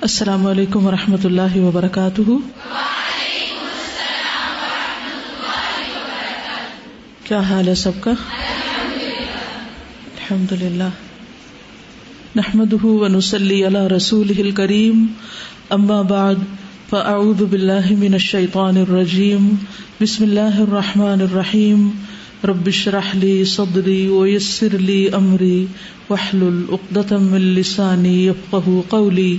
السلام علیکم و رحمۃ اللہ وبرکاتہ۔ کیا حال ہے سب کا؟ الحمد للہ نحمد ونسلی علی رسول کریم اما بعد، فاعوذ باللہ من الشیطان الرجیم۔ بسم اللہ الرحمن الرحیم۔ رب اشرح لي صدری ويسر لي امری۔ واحلل عقدة من لسانی يفقهوا قولی۔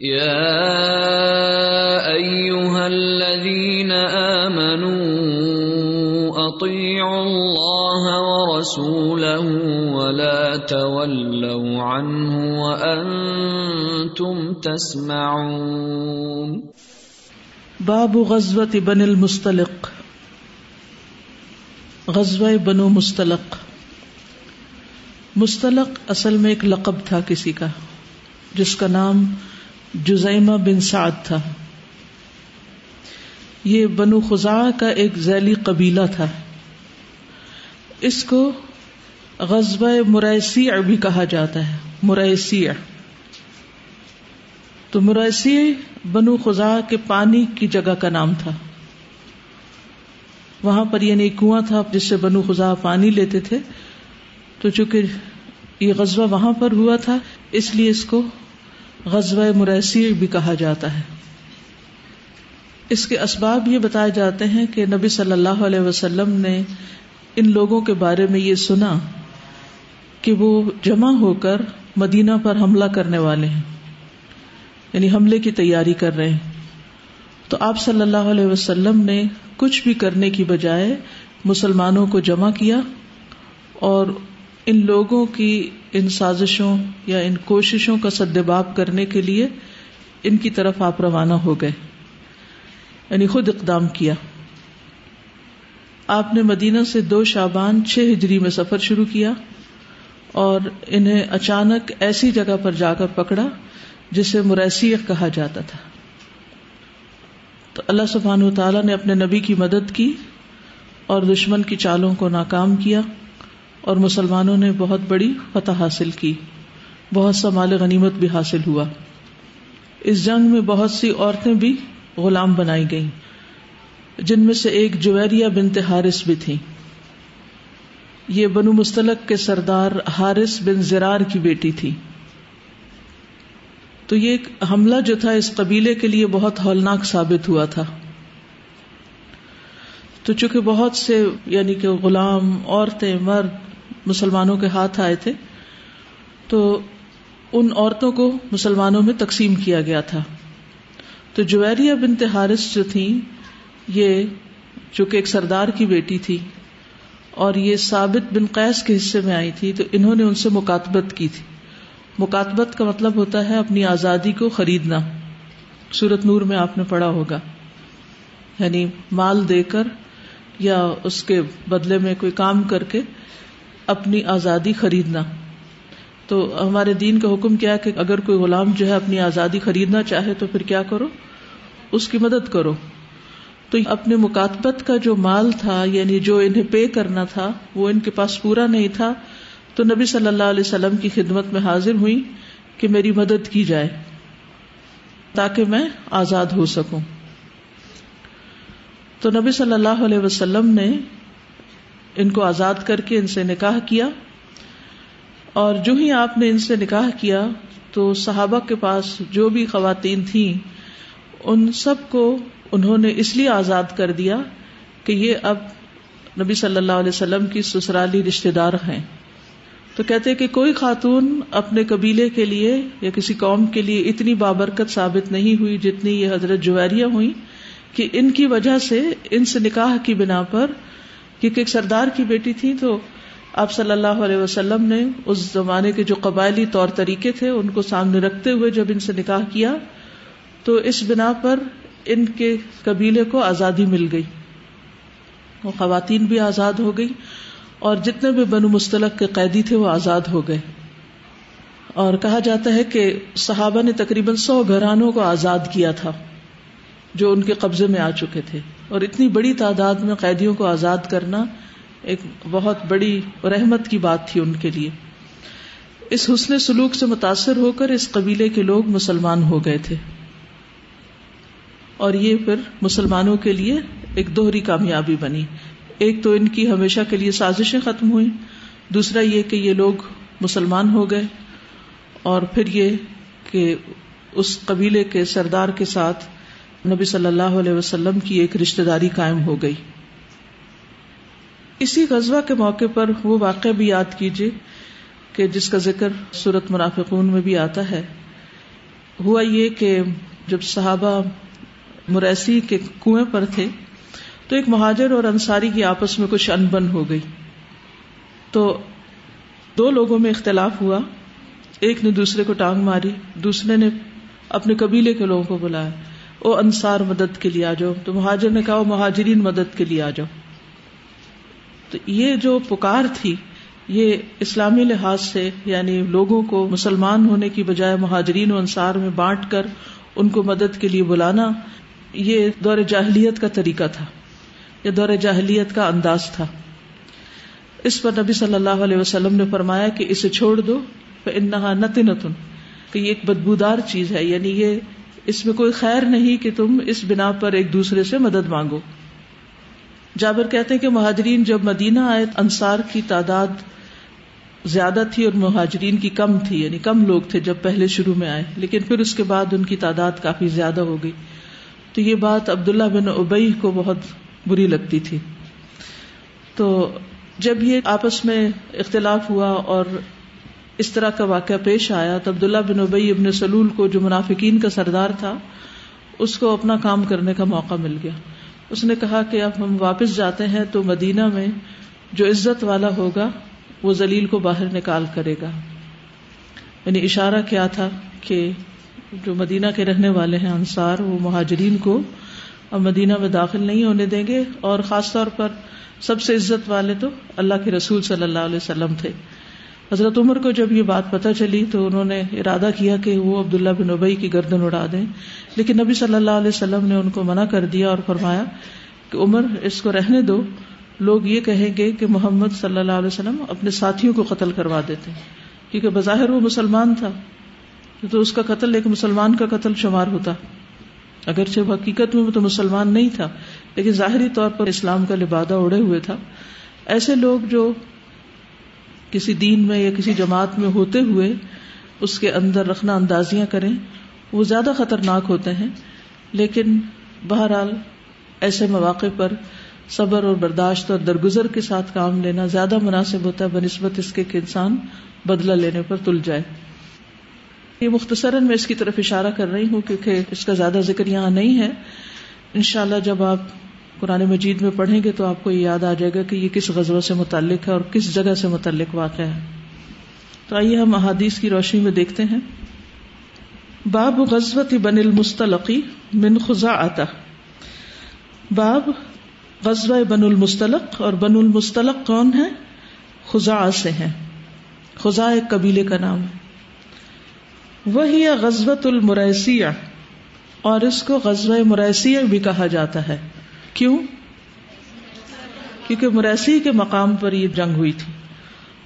يا أيها الذين آمنوا أطيعوا الله ورسوله ولا تولوا عنه وأنتم تسمعون. باب غزوة بن المستلق غزوہ بنو مستلق مستلق اصل میں ایک لقب تھا کسی کا، جس کا نام جزیمہ بن سعد تھا۔ یہ بنو خزا کا ایک ذیلی قبیلہ تھا۔ اس کو غزب مرسی بھی کہا جاتا ہے۔ مرسی تو مرسی بنو خزا کے پانی کی جگہ کا نام تھا۔ وہاں پر یعنی کنواں تھا، جس سے بنو خزا پانی لیتے تھے۔ تو چونکہ یہ غزبہ وہاں پر ہوا تھا، اس لیے اس کو غزوہ مریسی بھی کہا جاتا ہے۔ اس کے اسباب یہ بتائے جاتے ہیں کہ نبی صلی اللہ علیہ وسلم نے ان لوگوں کے بارے میں یہ سنا کہ وہ جمع ہو کر مدینہ پر حملہ کرنے والے ہیں۔ یعنی حملے کی تیاری کر رہے ہیں۔ تو آپ صلی اللہ علیہ وسلم نے کچھ بھی کرنے کی بجائے مسلمانوں کو جمع کیا اور ان لوگوں کی ان سازشوں یا ان کوششوں کا سدباب کرنے کے لیے ان کی طرف آپ روانہ ہو گئے۔ یعنی خود اقدام کیا۔ آپ نے مدینہ سے دو شابان چھ ہجری میں سفر شروع کیا اور انہیں اچانک ایسی جگہ پر جا کر پکڑا جسے مرسی کہا جاتا تھا۔ تو اللہ سبحان و تعالیٰ نے اپنے نبی کی مدد کی اور دشمن کی چالوں کو ناکام کیا۔ اور مسلمانوں نے بہت بڑی فتح حاصل کی۔ بہت سا مال غنیمت بھی حاصل ہوا۔ اس جنگ میں بہت سی عورتیں بھی غلام بنائی گئیں، جن میں سے ایک جویریا بنت حارث بھی تھی یہ بنو مستلق کے سردار حارث بن زرار کی بیٹی تھی۔ تو یہ ایک حملہ جو تھا اس قبیلے کے لیے بہت ہولناک ثابت ہوا تھا۔ تو چونکہ بہت سے یعنی کہ غلام، عورتیں، مرد مسلمانوں کے ہاتھ آئے تھے، تو ان عورتوں کو مسلمانوں میں تقسیم کیا گیا تھا۔ تو جویریہ بن تہارس جو تھی یہ چونکہ ایک سردار کی بیٹی تھی اور یہ ثابت بن قیس کے حصے میں آئی تھی، تو انہوں نے ان سے مکاتبت کی تھی۔ مکاتبت کا مطلب ہوتا ہے اپنی آزادی کو خریدنا۔ سورت نور میں آپ نے پڑھا ہوگا۔ یعنی مال دے کر یا اس کے بدلے میں کوئی کام کر کے اپنی آزادی خریدنا۔ تو ہمارے دین کا حکم کیا کہ اگر کوئی غلام جو ہے اپنی آزادی خریدنا چاہے تو پھر کیا کرو؟ اس کی مدد کرو۔ تو اپنے مکاتبت کا جو مال تھا یعنی جو انہیں پے کرنا تھا، وہ ان کے پاس پورا نہیں تھا۔ تو نبی صلی اللہ علیہ وسلم کی خدمت میں حاضر ہوئی کہ میری مدد کی جائے تاکہ میں آزاد ہو سکوں۔ تو نبی صلی اللہ علیہ وسلم نے ان کو آزاد کر کے ان سے نکاح کیا اور جو ہی آپ نے ان سے نکاح کیا تو صحابہ کے پاس جو بھی خواتین تھیں ان سب کو انہوں نے اس لیے آزاد کر دیا کہ یہ اب نبی صلی اللہ علیہ وسلم کی سسرالی رشتے دار ہیں۔ تو کہتے کہ کوئی خاتون اپنے قبیلے کے لیے یا کسی قوم کے لیے اتنی بابرکت ثابت نہیں ہوئی جتنی یہ حضرت جویریاں ہوئی کہ ان کی وجہ سے ان سے نکاح کی بنا پر کیونکہ ایک سردار کی بیٹی تھی تو آپ صلی اللہ علیہ وسلم نے اس زمانے کے جو قبائلی طور طریقے تھے، ان کو سامنے رکھتے ہوئے جب ان سے نکاح کیا، تو اس بنا پر ان کے قبیلے کو آزادی مل گئی۔ وہ خواتین بھی آزاد ہو گئی اور جتنے بھی بنو مستلق کے قیدی تھے، وہ آزاد ہو گئے۔ اور کہا جاتا ہے کہ صحابہ نے تقریباً سو گھرانوں کو آزاد کیا تھا، جو ان کے قبضے میں آ چکے تھے۔ اور اتنی بڑی تعداد میں قیدیوں کو آزاد کرنا ایک بہت بڑی رحمت کی بات تھی ان کے لیے۔ اس حسن سلوک سے متاثر ہو کر اس قبیلے کے لوگ مسلمان ہو گئے تھے۔ اور یہ پھر مسلمانوں کے لیے ایک دوہری کامیابی بنی۔ ایک تو ان کی ہمیشہ کے لیے سازشیں ختم ہوئی دوسرا یہ کہ یہ لوگ مسلمان ہو گئے۔ اور پھر یہ کہ اس قبیلے کے سردار کے ساتھ نبی صلی اللہ علیہ وسلم کی ایک رشتے داری قائم ہو گئی۔ اسی غزوہ کے موقع پر وہ واقع بھی یاد کیجیے کہ جس کا ذکر صورت منافقون میں بھی آتا ہے۔ ہوا یہ کہ جب صحابہ مریسی کے کنویں پر تھے تو ایک مہاجر اور انصاری کی آپس میں کچھ انبن ہو گئی۔ تو دو لوگوں میں اختلاف ہوا۔ ایک نے دوسرے کو ٹانگ ماری، دوسرے نے اپنے قبیلے کے لوگوں کو بلایا۔ او انصار مدد کے لیے آ جاؤ، تو مہاجر نے کہا مہاجرین مدد کے لیے آ جاؤ۔ تو یہ جو پکار تھی، یہ اسلامی لحاظ سے یعنی لوگوں کو مسلمان ہونے کی بجائے مہاجرین و انصار میں بانٹ کر ان کو مدد کے لیے بلانا، یہ دور جاہلیت کا طریقہ تھا۔ یہ دور جاہلیت کا انداز تھا۔ اس پر نبی صلی اللہ علیہ وسلم نے فرمایا کہ اسے چھوڑ دو انہا نتن کہ یہ ایک بدبودار چیز ہے۔ یعنی یہ اس میں کوئی خیر نہیں کہ تم اس بنا پر ایک دوسرے سے مدد مانگو۔ جابر کہتے ہیں کہ مہاجرین جب مدینہ آئے انصار کی تعداد زیادہ تھی اور مہاجرین کی کم تھی یعنی کم لوگ تھے جب پہلے شروع میں آئے، لیکن پھر اس کے بعد ان کی تعداد کافی زیادہ ہو گئی۔ تو یہ بات عبداللہ بن ابئی کو بہت بری لگتی تھی۔ تو جب یہ آپس میں اختلاف ہوا اور اس طرح کا واقعہ پیش آیا تو عبداللہ بن ابئی ابن سلول کو جو منافقین کا سردار تھا، اس کو اپنا کام کرنے کا موقع مل گیا۔ اس نے کہا کہ اب ہم واپس جاتے ہیں تو مدینہ میں جو عزت والا ہوگا، وہ زلیل کو باہر نکال کرے گا۔ یعنی اشارہ کیا تھا کہ جو مدینہ کے رہنے والے ہیں انصار، وہ مہاجرین کو اب مدینہ میں داخل نہیں ہونے دیں گے اور خاص طور پر سب سے عزت والے تو اللہ کے رسول صلی اللہ علیہ وسلم تھے۔ حضرت عمر کو جب یہ بات پتہ چلی تو انہوں نے ارادہ کیا کہ وہ عبداللہ بن ابئی کی گردن اڑا دیں۔ لیکن نبی صلی اللہ علیہ وسلم نے ان کو منع کر دیا اور فرمایا کہ عمر، اس کو رہنے دو۔ لوگ یہ کہیں گے کہ محمد صلی اللہ علیہ وسلم اپنے ساتھیوں کو قتل کروا دیتے کیونکہ بظاہر وہ مسلمان تھا۔ تو اس کا قتل ایک مسلمان کا قتل شمار ہوتا۔ اگرچہ حقیقت میں وہ تو مسلمان نہیں تھا، لیکن ظاہری طور پر اسلام کا لبادہ اڑے ہوئے تھا۔ ایسے لوگ جو کسی دین میں یا کسی جماعت میں ہوتے ہوئے اس کے اندر رکھنا اندازیاں کریں، وہ زیادہ خطرناک ہوتے ہیں، لیکن بہرحال ایسے مواقع پر صبر اور برداشت اور درگزر کے ساتھ کام لینا زیادہ مناسب ہوتا ہے، بنسبت اس کے کہ انسان بدلہ لینے پر تل جائے۔ یہ مختصراً میں اس کی طرف اشارہ کر رہی ہوں کیونکہ اس کا زیادہ ذکر یہاں نہیں ہے۔ انشاءاللہ جب آپ قرآن مجید میں پڑھیں گے تو آپ کو یہ یاد آ جائے گا کہ یہ کس غزوہ سے متعلق ہے اور کس جگہ سے متعلق واقع ہے۔ تو آئیے ہم احادیث کی روشنی میں دیکھتے ہیں۔ باب غزوت بن المستلقی من خزا آتا باب غزوہ بن المستلق اور بن المستلق کون ہے خزا سے ہیں۔ خزا ایک قبیلے کا نام ہے۔ وہی غزوت المریسیہ اور اس کو غزوہ مریسیہ بھی کہا جاتا ہے۔ کیوں؟ کیونکہ مریسی کے مقام پر یہ جنگ ہوئی تھی۔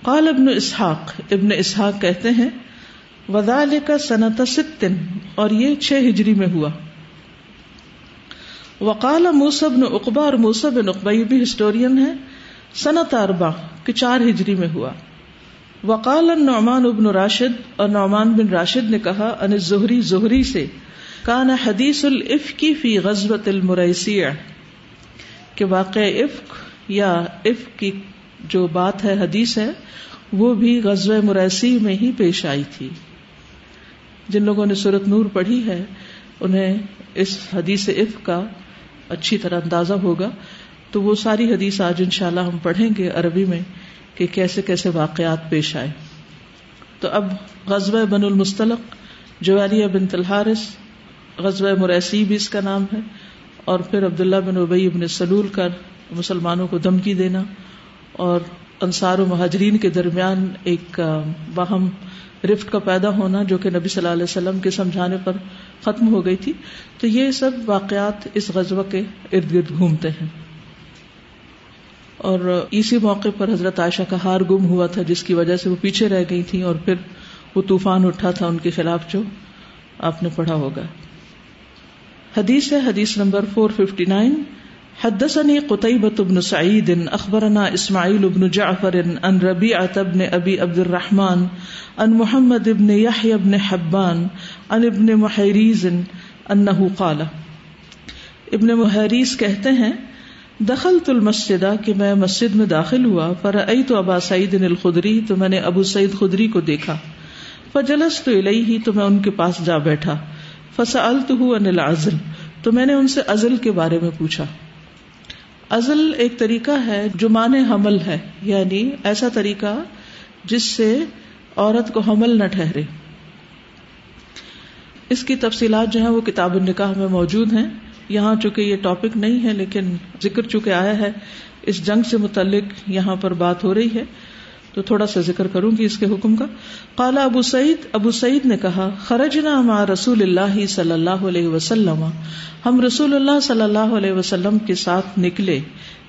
قال ابن اسحاق ابن اسحاق کہتے ہیں وزال کا صنعت ستن، اور یہ چھ ہجری میں ہوا۔ وقال موسب نے اقبا اور موسب اقبا یہ بھی ہسٹورین ہے صنعت اربا کہ چار ہجری میں ہوا۔ وقال نعمان ابن راشد، اور نعمان بن راشد نے کہا، ان زہری زہری سے، کان حدیث الف کی فی غزبت المریسی کہ واقع عفق یا عفق کی جو بات ہے، حدیث ہے، وہ بھی غزب مریسی میں ہی پیش آئی تھی۔ جن لوگوں نے صورت نور پڑھی ہے، انہیں اس حدیث عفق کا اچھی طرح اندازہ ہوگا۔ تو وہ ساری حدیث آج ان شاء اللہ ہم پڑھیں گے عربی میں کہ کیسے کیسے واقعات پیش آئے۔ تو اب غزب بن المستلق جواریہ بن تلحارث غزب مریسی بھی اس کا نام ہے۔ اور پھر عبداللہ بن ابئی بن سلول کر مسلمانوں کو دھمکی دینا اور انصار و مہاجرین کے درمیان ایک باہم رفٹ کا پیدا ہونا جو کہ نبی صلی اللہ علیہ وسلم کے سمجھانے پر ختم ہو گئی تھی۔ تو یہ سب واقعات اس غزوہ کے ارد گرد گھومتے ہیں۔ اور اسی موقع پر حضرت عائشہ کا ہار گم ہوا تھا جس کی وجہ سے وہ پیچھے رہ گئی تھی اور پھر وہ طوفان اٹھا تھا ان کے خلاف جو آپ نے پڑھا ہوگا۔ حدیث ہے، حدیث نمبر 459 حدثني قتيبة بن سعيد أخبرنا إسماعيل بن جعفر عن ربيعة بن أبي عبد الرحمن عن محمد بن يحيى بن حبان، عن ابن محيريز أنه قال ابن محيريز کہتے ہیں، دخلت المسجد، کہ میں مسجد میں داخل ہوا فرأيت ابا سعید الخدری، تو میں نے ابو سعید خدری کو دیکھا۔ فجلست الیہ، تو میں ان کے پاس جا بیٹھا۔ فسألته العزل، تو میں نے ان سے ازل کے بارے میں پوچھا۔ ازل ایک طریقہ ہے جو مان حمل ہے یعنی ایسا طریقہ جس سے عورت کو حمل نہ ٹھہرے۔ اس کی تفصیلات جو ہیں وہ کتاب النکاح میں موجود ہیں۔ یہاں چونکہ یہ ٹاپک نہیں ہے، لیکن ذکر چونکہ آیا ہے، اس جنگ سے متعلق یہاں پر بات ہو رہی ہے۔ تو تھوڑا سا ذکر کروں گی اس کے حکم کا۔ کالا ابو سعید ابو سعید نے کہا، خرجنا مع رسول اللہ صلی اللہ علیہ وسلم۔ ہم رسول اللہ صلی اللہ علیہ وسلم کے ساتھ نکلے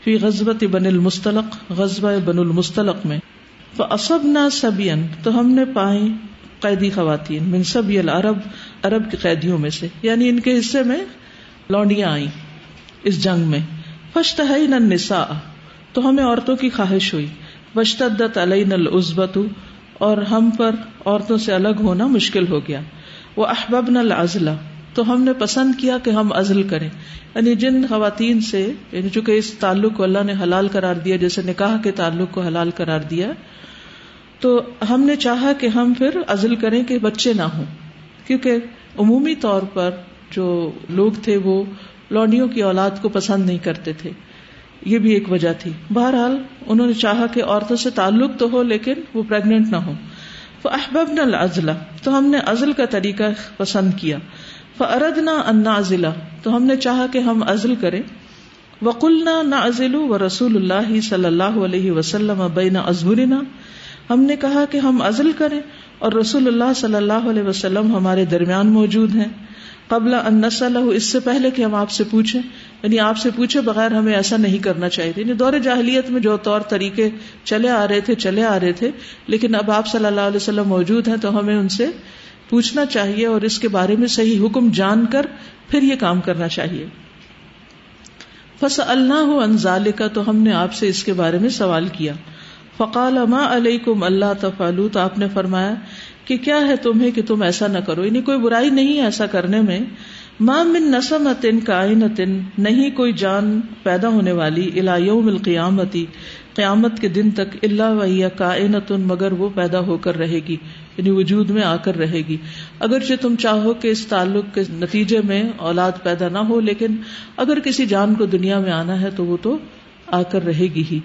فی غزبت بن المستلق غزبہ بن المستلق میں۔ فاصبنا نہ سبین تو ہم نے پائے قیدی خواتین، من سبی العرب، عرب کے قیدیوں میں سے۔ یعنی ان کے حصے میں لونڈیاں آئیں اس جنگ میں۔ فشتہین النساء، تو ہمیں عورتوں کی خواہش ہوئی۔ وشتدت علین العزبت اور ہم پر عورتوں سے الگ ہونا مشکل ہو گیا۔ وہ احباب نہ تو ہم نے پسند کیا کہ ہم ازل کریں۔ یعنی جن خواتین سے یعنی چونکہ اس تعلق کو اللہ نے حلال قرار دیا، جیسے نکاح کے تعلق کو حلال قرار دیا، تو ہم نے چاہا کہ ہم پھر ازل کریں کہ بچے نہ ہوں۔ کیونکہ عمومی طور پر جو لوگ تھے، وہ لونڈیوں کی اولاد کو پسند نہیں کرتے تھے۔ یہ بھی ایک وجہ تھی۔ بہرحال، انہوں نے چاہا کہ عورتوں سے تعلق تو ہو، لیکن وہ پریگنٹ نہ ہو احباب نہ تو ہم نے ازل کا طریقہ پسند کیا۔ فرد نہ انا ازلا تو ہم نے چاہا کہ ہم ازل کریں۔ وکل نہ نہ ازل و رسول اللہ صلی اللہ علیہ وسلم بین ازبرنا ہم نے کہا کہ ہم ازل کریں اور رسول اللہ صلی اللہ علیہ وسلم ہمارے درمیان موجود ہیں۔ قبل ان اس سے پہلے کہ ہم آپ سے پوچھیں یعنی آپ سے پوچھے بغیر ہمیں ایسا نہیں کرنا چاہیے یعنی دور جاہلیت میں جو طور طریقے چلے آ رہے تھے، چلے آ رہے تھے، لیکن اب آپ صلی اللہ علیہ وسلم موجود ہیں تو ہمیں ان سے پوچھنا چاہیے اور اس کے بارے میں صحیح حکم جان کر پھر یہ کام کرنا چاہیے۔ فص اللہ انزال کا تو ہم نے آپ سے اس کے بارے میں سوال کیا۔ فقال ما علیکم اللہ تفالو تو آپ نے فرمایا کہ کیا ہے تمہیں کہ تم ایسا نہ کرو۔ یعنی کوئی برائی نہیں ہے ایسا کرنے میں۔ من نسم اتن کائنتن، نہیں کوئی جان پیدا ہونے والی الا یوم القیامتی، قیامت کے دن تک اللہ ویا کائنتن مگر وہ پیدا ہو کر رہے گی یعنی وجود میں آ کر رہے گی۔ اگرچہ تم چاہو کہ اس تعلق کے نتیجے میں اولاد پیدا نہ ہو، لیکن اگر کسی جان کو دنیا میں آنا ہے تو وہ تو آ کر رہے گی ہی۔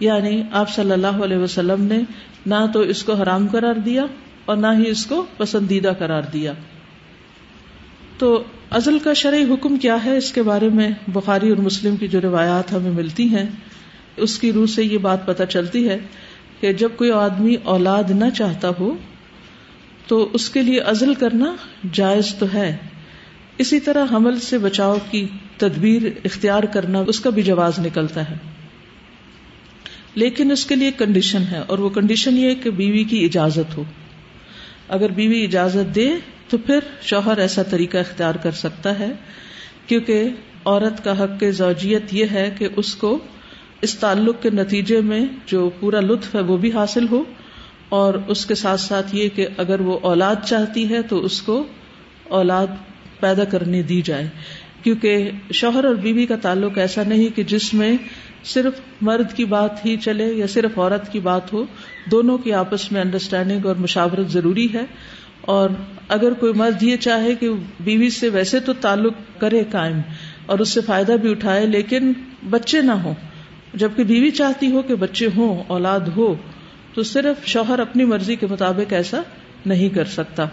یعنی آپ صلی اللہ علیہ وسلم نے نہ تو اس کو حرام قرار دیا اور نہ ہی اس کو پسندیدہ قرار دیا۔ تو ازل کا شرعی حکم کیا ہے؟ اس کے بارے میں بخاری اور مسلم کی جو روایات ہمیں ملتی ہیں، اس کی روح سے یہ بات پتہ چلتی ہے کہ جب کوئی آدمی اولاد نہ چاہتا ہو، تو اس کے لیے ازل کرنا جائز تو ہے۔ اسی طرح حمل سے بچاؤ کی تدبیر اختیار کرنا اس کا بھی جواز نکلتا ہے۔ لیکن اس کے لیے کنڈیشن ہے اور وہ کنڈیشن یہ کہ بیوی کی اجازت ہو۔ اگر بیوی اجازت دے تو پھر شوہر ایسا طریقہ اختیار کر سکتا ہے، کیونکہ عورت کا حق زوجیت یہ ہے کہ اس کو اس تعلق کے نتیجے میں جو پورا لطف ہے وہ بھی حاصل ہو، اور اس کے ساتھ ساتھ یہ کہ اگر وہ اولاد چاہتی ہے تو اس کو اولاد پیدا کرنے دی جائے۔ کیونکہ شوہر اور بیوی کا تعلق ایسا نہیں کہ جس میں صرف مرد کی بات ہی چلے یا صرف عورت کی بات ہو دونوں کی آپس میں انڈرسٹینڈنگ اور مشاورت ضروری ہے۔ اور اگر کوئی مرد یہ چاہے کہ بیوی سے ویسے تو تعلق کرے قائم اور اس سے فائدہ بھی اٹھائے، لیکن بچے نہ ہوں۔ جبکہ بیوی چاہتی ہو کہ بچے ہوں، اولاد ہو، تو صرف شوہر اپنی مرضی کے مطابق ایسا نہیں کر سکتا۔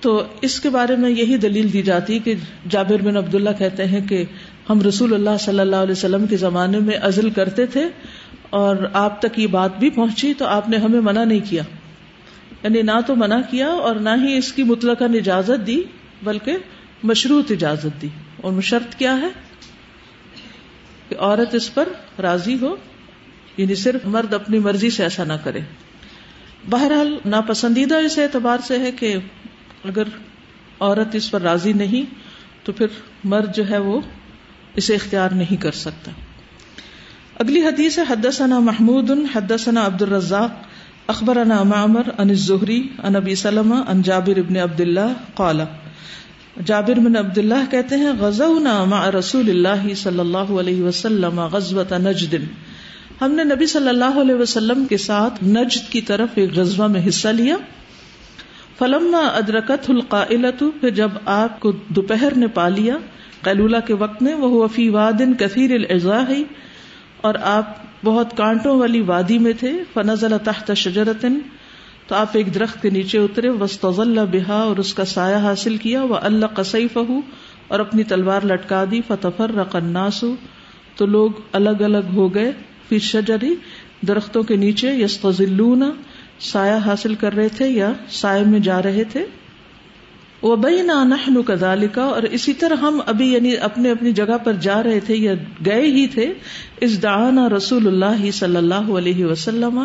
تو اس کے بارے میں یہی دلیل دی جاتی کہ جابر بن عبداللہ کہتے ہیں کہ ہم رسول اللہ صلی اللہ علیہ وسلم کے زمانے میں ازل کرتے تھے۔ اور آپ تک یہ بات بھی پہنچی تو آپ نے ہمیں منع نہیں کیا۔ یعنی نہ تو منع کیا اور نہ ہی اس کی مطلق اجازت دی، بلکہ مشروط اجازت دی۔ اور شرط کیا ہے؟ کہ عورت اس پر راضی ہو یعنی صرف مرد اپنی مرضی سے ایسا نہ کرے۔ بہرحال ناپسندیدہ اس اعتبار سے ہے کہ اگر عورت اس پر راضی نہیں تو پھر مرد جو ہے وہ اسے اختیار نہیں کر سکتا۔ اگلی حدیث ہے، حدثنا محمود، حدثنا عبد الرزاق اخبرنا معمر ان الزہری ان ابی سلمہ ان جابر ابن عبد اللہ قال، جابر بن عبد اللہ کہتے ہیں، غزونا مع رسول اللہ صلی اللہ علیہ وسلم غزوۃ نجد. ہم نے نبی صلی اللہ علیہ وسلم کے ساتھ نجد کی طرف ایک غزوہ میں حصہ لیا۔ فلما ادرکت القائلت پھر جب آپ کو دوپہر نے پا لیا، قیلولہ کے وقت میں وہ وفی وادن کثیر العضاء اور آپ بہت کانٹوں والی وادی میں تھے، فنزل تحت شجرتن، تو آپ ایک درخت کے نیچے اترے وسطل بہا، اور اس کا سایہ حاصل کیا وہ اللہ قصیف اور اپنی تلوار لٹکا دی فتفر رقناس تو لوگ الگ الگ ہو گئے پھر شجری، درختوں کے نیچے یس سایہ حاصل کر رہے تھے یا سائے میں جا رہے تھے۔ وہ بئی نہ کدال اور اسی طرح ہم ابھی یعنی اپنے اپنی جگہ پر جا رہے تھے یا گئے ہی تھے اس دعانا رسول اللہ صلی اللہ علیہ وسلم،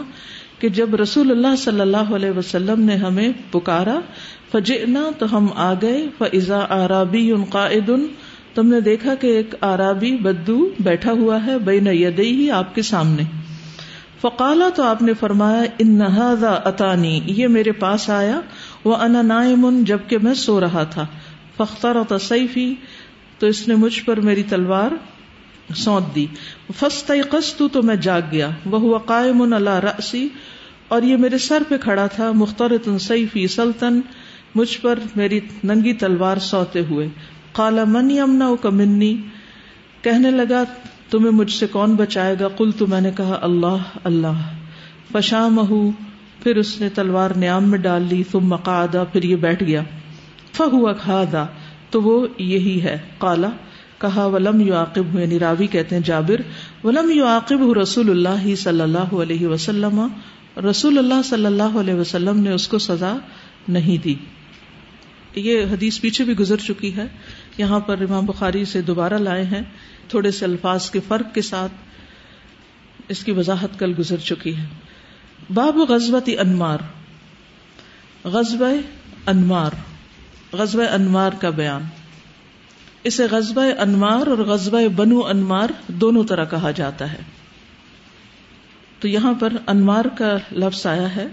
کہ جب رسول اللہ صلی اللہ علیہ وسلم نے ہمیں پکارا، فجئنا تو ہم آ گئے فضا آرابی قائد تم نے دیکھا کہ ایک آرابی بدو بیٹھا ہوا ہے بے نیدئی ہی آپ کے سامنے۔ فقالا تو آپ نے فرمایا ان نہ اطانی یہ میرے پاس آیا وہ انا نائمن جبکہ میں سو رہا تھا۔ فختر و تصیفی تو اس نے مجھ پر میری تلوار سونت دی۔ فسط قسط تو میں جاگ گیا۔ وہ ہوا قائم اللہ رسی اور یہ میرے سر پہ کھڑا تھا۔ مخترت سیفی سلطن مجھ پر میری ننگی تلوار سوتے ہوئے۔ کالا من یمنا کا منی کہنے لگا، تمہیں مجھ سے کون بچائے گا؟ کل تو میں نے کہا، اللہ اللہ۔ پشام پھر اس نے تلوار نیام میں ڈال لی تم مقادا پھر یہ بیٹھ گیا۔ فہو کھادا تو وہ یہی ہے۔ کالا کہا، ولم یو عاقب یعنی راوی کہتے ہیں جابر، ولم یو عاقب رسول اللہ صلی اللہ علیہ وسلم، رسول اللہ صلی اللہ علیہ وسلم نے اس کو سزا نہیں دی۔ یہ حدیث پیچھے بھی گزر چکی ہے۔ یہاں پر امام بخاری سے دوبارہ لائے ہیں۔ تھوڑے سے الفاظ کے فرق کے ساتھ اس کی وضاحت کل گزر چکی ہے۔ باب غزبت انمار۔ غزب انمار۔ غزب انمار کا بیان۔ اسے غزب انمار اور غزب بنو انمار دونوں طرح کہا جاتا ہے۔ تو یہاں پر انمار کا لفظ آیا ہے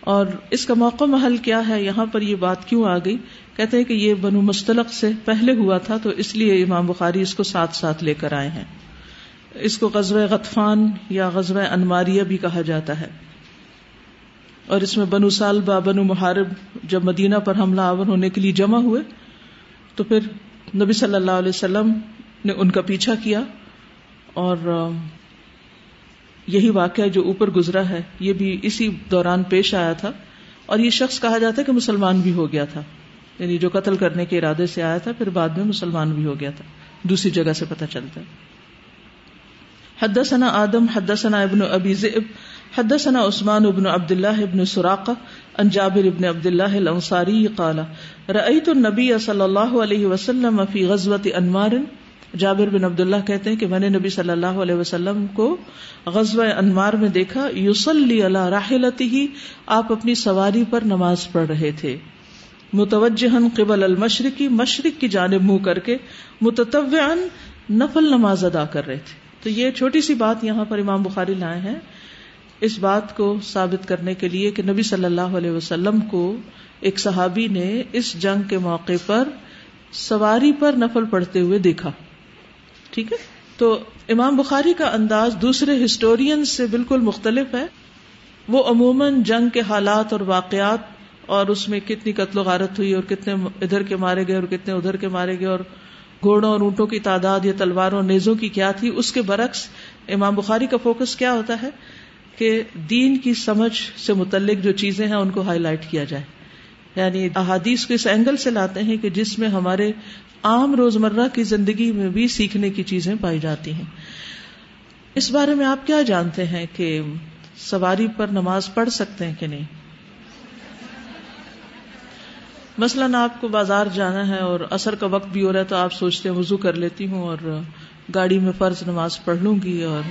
اور اس کا موقع محل کیا ہے؟ یہاں پر یہ بات کیوں آ گئی؟ کہتے ہیں کہ یہ بنو مستلق سے پہلے ہوا تھا، تو اس لیے امام بخاری اس کو ساتھ ساتھ لے کر آئے ہیں۔ اس کو غزب غطفان یا غزب انماریہ بھی کہا جاتا ہے۔ اور اس میں بنو سال با بنو محارب جب مدینہ پر حملہ آور ہونے کے لیے جمع ہوئے، تو پھر نبی صلی اللہ علیہ وسلم نے ان کا پیچھا کیا اور یہی واقعہ جو اوپر گزرا ہے، یہ بھی اسی دوران پیش آیا تھا اور یہ شخص کہا جاتا ہے کہ مسلمان بھی ہو گیا تھا یعنی جو قتل کرنے کے ارادے سے آیا تھا، پھر بعد میں مسلمان بھی ہو گیا تھا، دوسری جگہ سے پتہ چلتا ہے۔ حدثنا آدم، حدثنا ابن ابی ذئب حدثنا عثمان ابن عبد الله ابن سراقه عن جابر ابن عبد الله الانصاري قال رايت النبي صلى الله عليه وسلم في غزوه انمار. جابر بن عبد الله کہتے ہیں کہ میں نے نبی صلی اللہ علیہ وسلم کو غزوہ انمار میں دیکھا، یصلی علی راحلته آپ اپنی سواری پر نماز پڑھ رہے تھے۔ متوجہن قبل المشرقی، مشرق کی جانب منہ کر کے متطوعا نفل نماز ادا کر رہے تھے۔ تو یہ چھوٹی سی بات یہاں پر امام بخاری لائے ہیں۔ اس بات کو ثابت کرنے کے لیے کہ نبی صلی اللہ علیہ وسلم کو ایک صحابی نے اس جنگ کے موقع پر سواری پر نفل پڑھتے ہوئے دیکھا۔ ٹھیک ہے؟ تو امام بخاری کا انداز دوسرے ہسٹورین سے بالکل مختلف ہے۔ وہ عموماً جنگ کے حالات اور واقعات اور اس میں کتنی قتل و غارت ہوئی اور کتنے ادھر کے مارے گئے اور کتنے ادھر کے مارے گئے اور گھوڑوں اور اونٹوں کی تعداد یا تلواروں نیزوں کی کیا تھی، اس کے برعکس امام بخاری کا فوکس کیا ہوتا ہے؟ کہ دین کی سمجھ سے متعلق جو چیزیں ہیں ان کو ہائی لائٹ کیا جائے۔ یعنی احادیث کو اس اینگل سے لاتے ہیں کہ جس میں ہمارے عام روزمرہ کی زندگی میں بھی سیکھنے کی چیزیں پائی جاتی ہیں۔ اس بارے میں آپ کیا جانتے ہیں کہ سواری پر نماز پڑھ سکتے ہیں کہ نہیں؟ مثلاً آپ کو بازار جانا ہے اور اثر کا وقت بھی ہو رہا ہے تو آپ سوچتے ہیں وضو کر لیتی ہوں اور گاڑی میں فرض نماز پڑھ لوں گی اور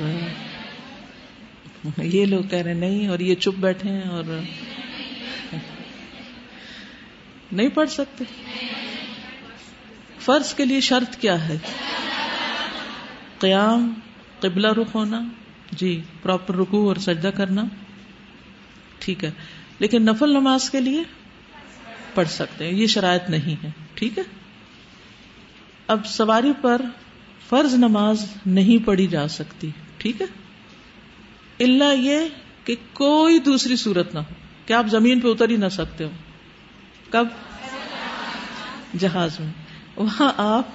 یہ لوگ کہہ رہے نہیں اور یہ چپ بیٹھے ہیں اور نہیں پڑھ سکتے۔ فرض کے لیے شرط کیا ہے؟ قیام، قبلہ رخ ہونا جی پراپر رکو اور سجدہ کرنا۔ ٹھیک ہے۔ لیکن نفل نماز کے لیے پڑھ سکتے ہیں۔ یہ شرائط نہیں ہے ٹھیک ہے۔ اب سواری پر فرض نماز نہیں پڑھی جا سکتی۔ ٹھیک ہے۔ اللہ یہ کہ کوئی دوسری صورت نہ ہو۔ کہ آپ زمین پہ اتر ہی نہ سکتے ہو؟ کب؟ جہاز میں۔ وہاں آپ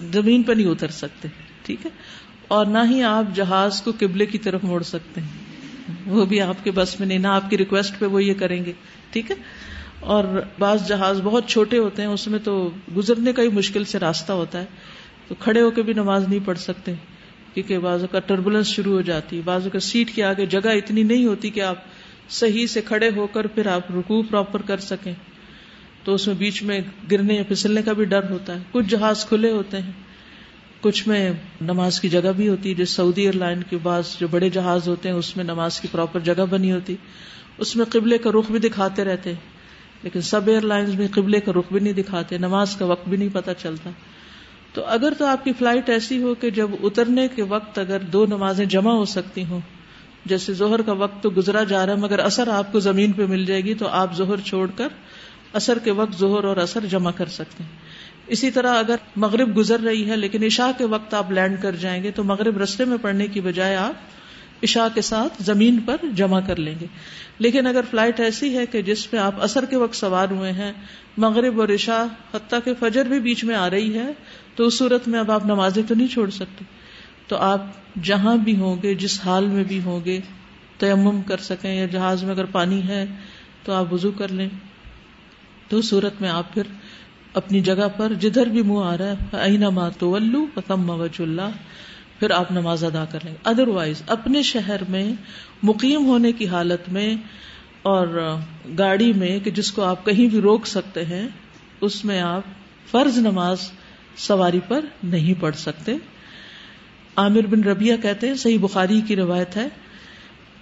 زمین پہ نہیں اتر سکتے، ٹھیک ہے؟ اور نہ ہی آپ جہاز کو قبلے کی طرف موڑ سکتے ہیں۔ وہ بھی آپ کے بس میں نہیں، نہ آپ کی ریکویسٹ پہ وہ یہ کریں گے، ٹھیک ہے؟ اور بعض جہاز بہت چھوٹے ہوتے ہیں، اس میں تو گزرنے کا ہی مشکل سے راستہ ہوتا ہے۔ تو کھڑے ہو کے بھی نماز نہیں پڑھ سکتے۔ کیونکہ بازو کا ٹربولنس شروع ہو جاتی بازو کا سیٹ کے آگے جگہ اتنی نہیں ہوتی کہ آپ صحیح سے کھڑے ہو کر پھر آپ رکو پراپر کر سکیں۔ تو اس میں بیچ میں گرنے یا پھسلنے کا بھی ڈر ہوتا ہے۔ کچھ جہاز کھلے ہوتے ہیں۔ کچھ میں نماز کی جگہ بھی ہوتی ہے جس سعودی ایئر لائن کے بعض جو بڑے جہاز ہوتے ہیں، اس میں نماز کی پراپر جگہ بنی ہوتی۔ اس میں قبلے کا رخ بھی دکھاتے رہتے۔ ہیں لیکن سب ایئر لائنز میں قبلے کا رخ بھی نہیں دکھاتے، نماز کا وقت بھی نہیں پتا چلتا۔ تو اگر تو آپ کی فلائٹ ایسی ہو کہ جب اترنے کے وقت اگر دو نمازیں جمع ہو سکتی ہوں، جیسے زہر کا وقت تو گزرا جا رہا ہے، مگر اثر آپ کو زمین پہ مل جائے گی تو آپ زہر چھوڑ کر اثر کے وقت زہر اور اثر جمع کر سکتے ہیں۔ اسی طرح اگر مغرب گزر رہی ہے لیکن عشاء کے وقت آپ لینڈ کر جائیں گے تو مغرب رستے میں پڑنے کی بجائے آپ عشاء کے ساتھ زمین پر جمع کر لیں گے۔ لیکن اگر فلائٹ ایسی ہے کہ جس پہ آپ اثر کے وقت سوار ہوئے ہیں، مغرب اور عشاء حتیٰ کہ فجر بھی بیچ میں آ رہی ہے تو اس صورت میں اب آپ نمازیں تو نہیں چھوڑ سکتے۔ تو آپ جہاں بھی ہوں گے، جس حال میں بھی ہوں گے، تیمم کر سکیں یا جہاز میں اگر پانی ہے تو آپ وضو کر لیں۔ تو صورت میں آپ پھر اپنی جگہ پر جدھر بھی منہ آ رہا ہے اینا ما تو پتم وج اللہ پھر آپ نماز ادا کر لیں۔ گے ادر وائز اپنے شہر میں مقیم ہونے کی حالت میں اور گاڑی میں کہ جس کو آپ کہیں بھی روک سکتے ہیں، اس میں آپ فرض نماز سواری پر نہیں پڑھ سکتے۔ عامر بن ربیہ کہتے ہیں، صحیح بخاری کی روایت ہے،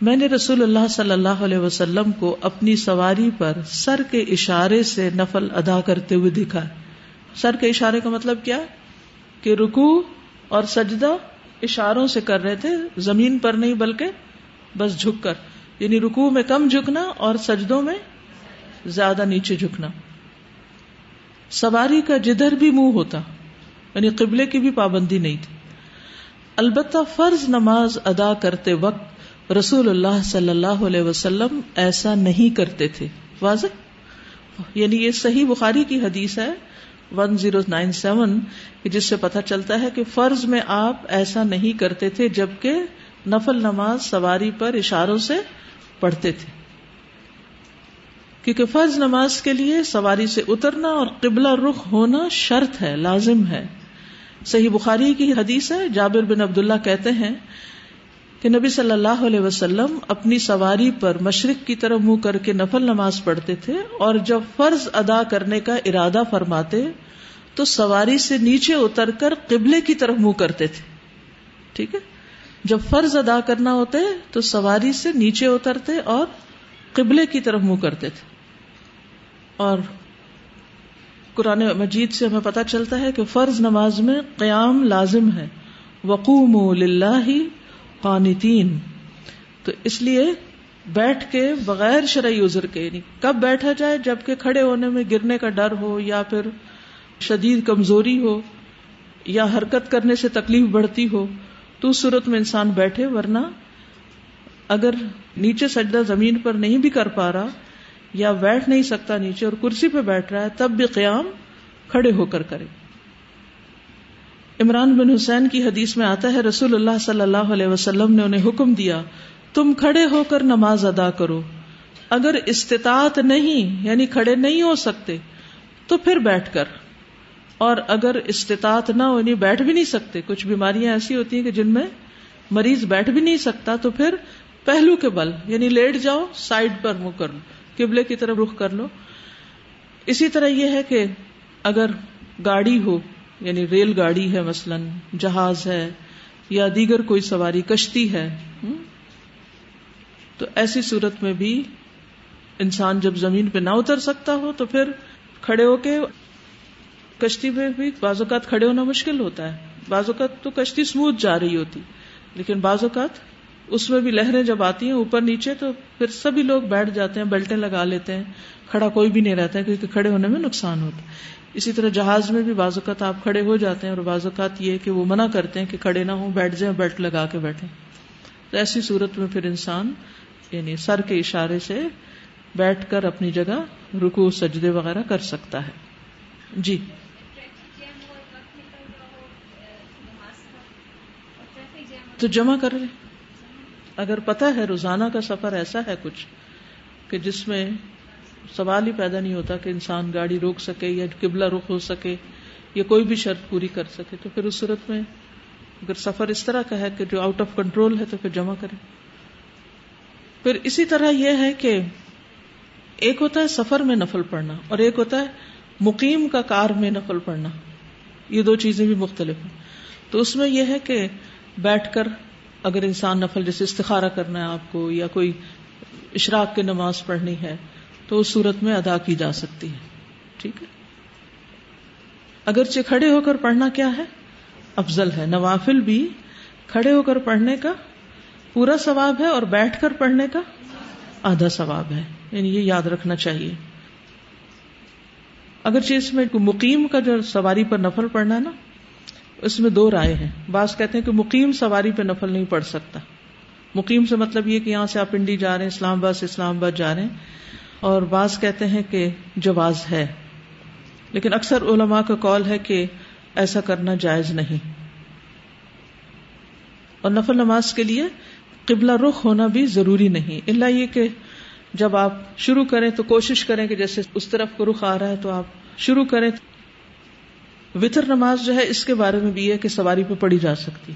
میں نے رسول اللہ صلی اللہ علیہ وسلم کو اپنی سواری پر سر کے اشارے سے نفل ادا کرتے ہوئے دیکھا۔ سر کے اشارے کا مطلب کیا؟ کہ رکو اور سجدہ اشاروں سے کر رہے تھے، زمین پر نہیں بلکہ بس جھک کر۔ یعنی رکو میں کم جھکنا اور سجدوں میں زیادہ نیچے جھکنا۔ سواری کا جدھر بھی منہ ہوتا یعنی قبلے کی بھی پابندی نہیں تھی۔ البتہ فرض نماز ادا کرتے وقت رسول اللہ صلی اللہ علیہ وسلم ایسا نہیں کرتے تھے۔ واضح؟ یعنی یہ صحیح بخاری کی حدیث ہے ون زیرو نائن سیون جس سے پتہ چلتا ہے کہ فرض میں آپ ایسا نہیں کرتے تھے جبکہ نفل نماز سواری پر اشاروں سے پڑھتے تھے۔ کیونکہ فرض نماز کے لیے سواری سے اترنا اور قبلہ رخ ہونا شرط ہے، لازم ہے۔ صحیح بخاری کی حدیث ہے، جابر بن عبداللہ کہتے ہیں کہ نبی صلی اللہ علیہ وسلم اپنی سواری پر مشرق کی طرف منہ کر کے نفل نماز پڑھتے تھے اور جب فرض ادا کرنے کا ارادہ فرماتے تو سواری سے نیچے اتر کر قبلے کی طرف منہ کرتے تھے۔ ٹھیک ہے؟ جب فرض ادا کرنا ہوتے تو سواری سے نیچے اترتے اور قبلے کی طرف منہ کرتے تھے۔ اور قرآن مجید سے ہمیں پتا چلتا ہے کہ فرض نماز میں قیام لازم ہے۔ وقوم قانتین۔ تو اس لیے بیٹھ کے بغیر شرعی عذر کے یعنی کب بیٹھا جائے جبکہ کھڑے ہونے میں گرنے کا ڈر ہو یا پھر شدید کمزوری ہو یا حرکت کرنے سے تکلیف بڑھتی ہو، تو اس صورت میں انسان بیٹھے، ورنہ اگر نیچے سجدہ زمین پر نہیں بھی کر پا رہا یا بیٹھ نہیں سکتا نیچے اور کرسی پہ بیٹھ رہا ہے، تب بھی قیام کھڑے ہو کر کرے۔ عمران بن حسین کی حدیث میں آتا ہے، رسول اللہ صلی اللہ علیہ وسلم نے انہیں حکم دیا، تم کھڑے ہو کر نماز ادا کرو۔ اگر استطاعت نہیں یعنی کھڑے نہیں ہو سکتے، تو پھر بیٹھ کر۔ اور اگر استطاعت نہ ہو یعنی بیٹھ بھی نہیں سکتے، کچھ بیماریاں ایسی ہوتی ہیں کہ جن میں مریض بیٹھ بھی نہیں سکتا، تو پھر پہلو کے بل یعنی لیٹ جاؤ، سائڈ پر منہ کر لو۔ قبلے کی طرف رخ کر لو۔ اسی طرح یہ ہے کہ اگر گاڑی ہو یعنی ریل گاڑی ہے مثلاً، جہاز ہے یا دیگر کوئی سواری کشتی ہے تو ایسی صورت میں بھی انسان جب زمین پہ نہ اتر سکتا ہو تو پھر کھڑے ہو کے کشتی میں بھی بعض اوقات کھڑے ہونا مشکل ہوتا ہے۔ بعض اوقات تو کشتی سموتھ جا رہی ہوتی، لیکن بعض اوقات اس میں بھی لہریں جب آتی ہیں اوپر نیچے تو پھر سبھی لوگ بیٹھ جاتے ہیں، بیلٹیں لگا لیتے ہیں۔ کھڑا کوئی بھی نہیں رہتا ہے، کیونکہ کھڑے ہونے میں نقصان ہوتا ہے۔ اسی طرح جہاز میں بھی بعض اوقات آپ کھڑے ہو جاتے ہیں اور بعض اوقات یہ کہ وہ منع کرتے ہیں کہ کھڑے نہ ہوں، بیٹھ جائیں، بیلٹ لگا کے بیٹھے تو ایسی صورت میں پھر انسان یعنی سر کے اشارے سے بیٹھ کر اپنی جگہ رکو سجدے وغیرہ کر سکتا ہے۔ جی۔ تو جمع کر لیں اگر پتا ہے روزانہ کا سفر ایسا ہے کچھ کہ جس میں سوال ہی پیدا نہیں ہوتا کہ انسان گاڑی روک سکے یا قبلہ رخ ہو سکے یا کوئی بھی شرط پوری کر سکے، تو پھر اس صورت میں اگر سفر اس طرح کا ہے کہ جو آؤٹ آف کنٹرول ہے تو پھر جمع کرے پھر اسی طرح یہ ہے کہ ایک ہوتا ہے سفر میں نفل پڑھنا اور ایک ہوتا ہے مقیم کا کار میں نفل پڑھنا، یہ دو چیزیں بھی مختلف ہیں۔ تو اس میں یہ ہے کہ بیٹھ کر اگر انسان نفل جیسے استخارہ کرنا ہے آپ کو یا کوئی اشراق کی نماز پڑھنی ہے تو اس صورت میں ادا کی جا سکتی ہے۔ ٹھیک ہے؟ اگرچہ کھڑے ہو کر پڑھنا کیا ہے؟ افضل ہے۔ نوافل بھی کھڑے ہو کر پڑھنے کا پورا ثواب ہے اور بیٹھ کر پڑھنے کا آدھا ثواب ہے۔ یعنی یہ یاد رکھنا چاہیے۔ اگرچہ اس میں مقیم کا جو سواری پر نفل پڑنا نا اس میں دو رائے ہیں۔ بعض کہتے ہیں کہ مقیم سواری پہ نفل نہیں پڑھ سکتا۔ مقیم سے مطلب یہ کہ یہاں سے آپ انڈی جا رہے ہیں، اسلام آباد سے اسلام آباد جا رہے ہیں۔ اور بعض کہتے ہیں کہ جواز ہے۔ لیکن اکثر علماء کا کال ہے کہ ایسا کرنا جائز نہیں۔ اور نفل نماز کے لیے قبلہ رخ ہونا بھی ضروری نہیں۔ اللہ یہ کہ جب آپ شروع کریں تو کوشش کریں کہ جیسے اس طرف کو رخ آ رہا ہے تو آپ شروع کریں۔ وطر نماز جو ہے اس کے بارے میں بھی ہے کہ سواری پہ پڑھی جا سکتی۔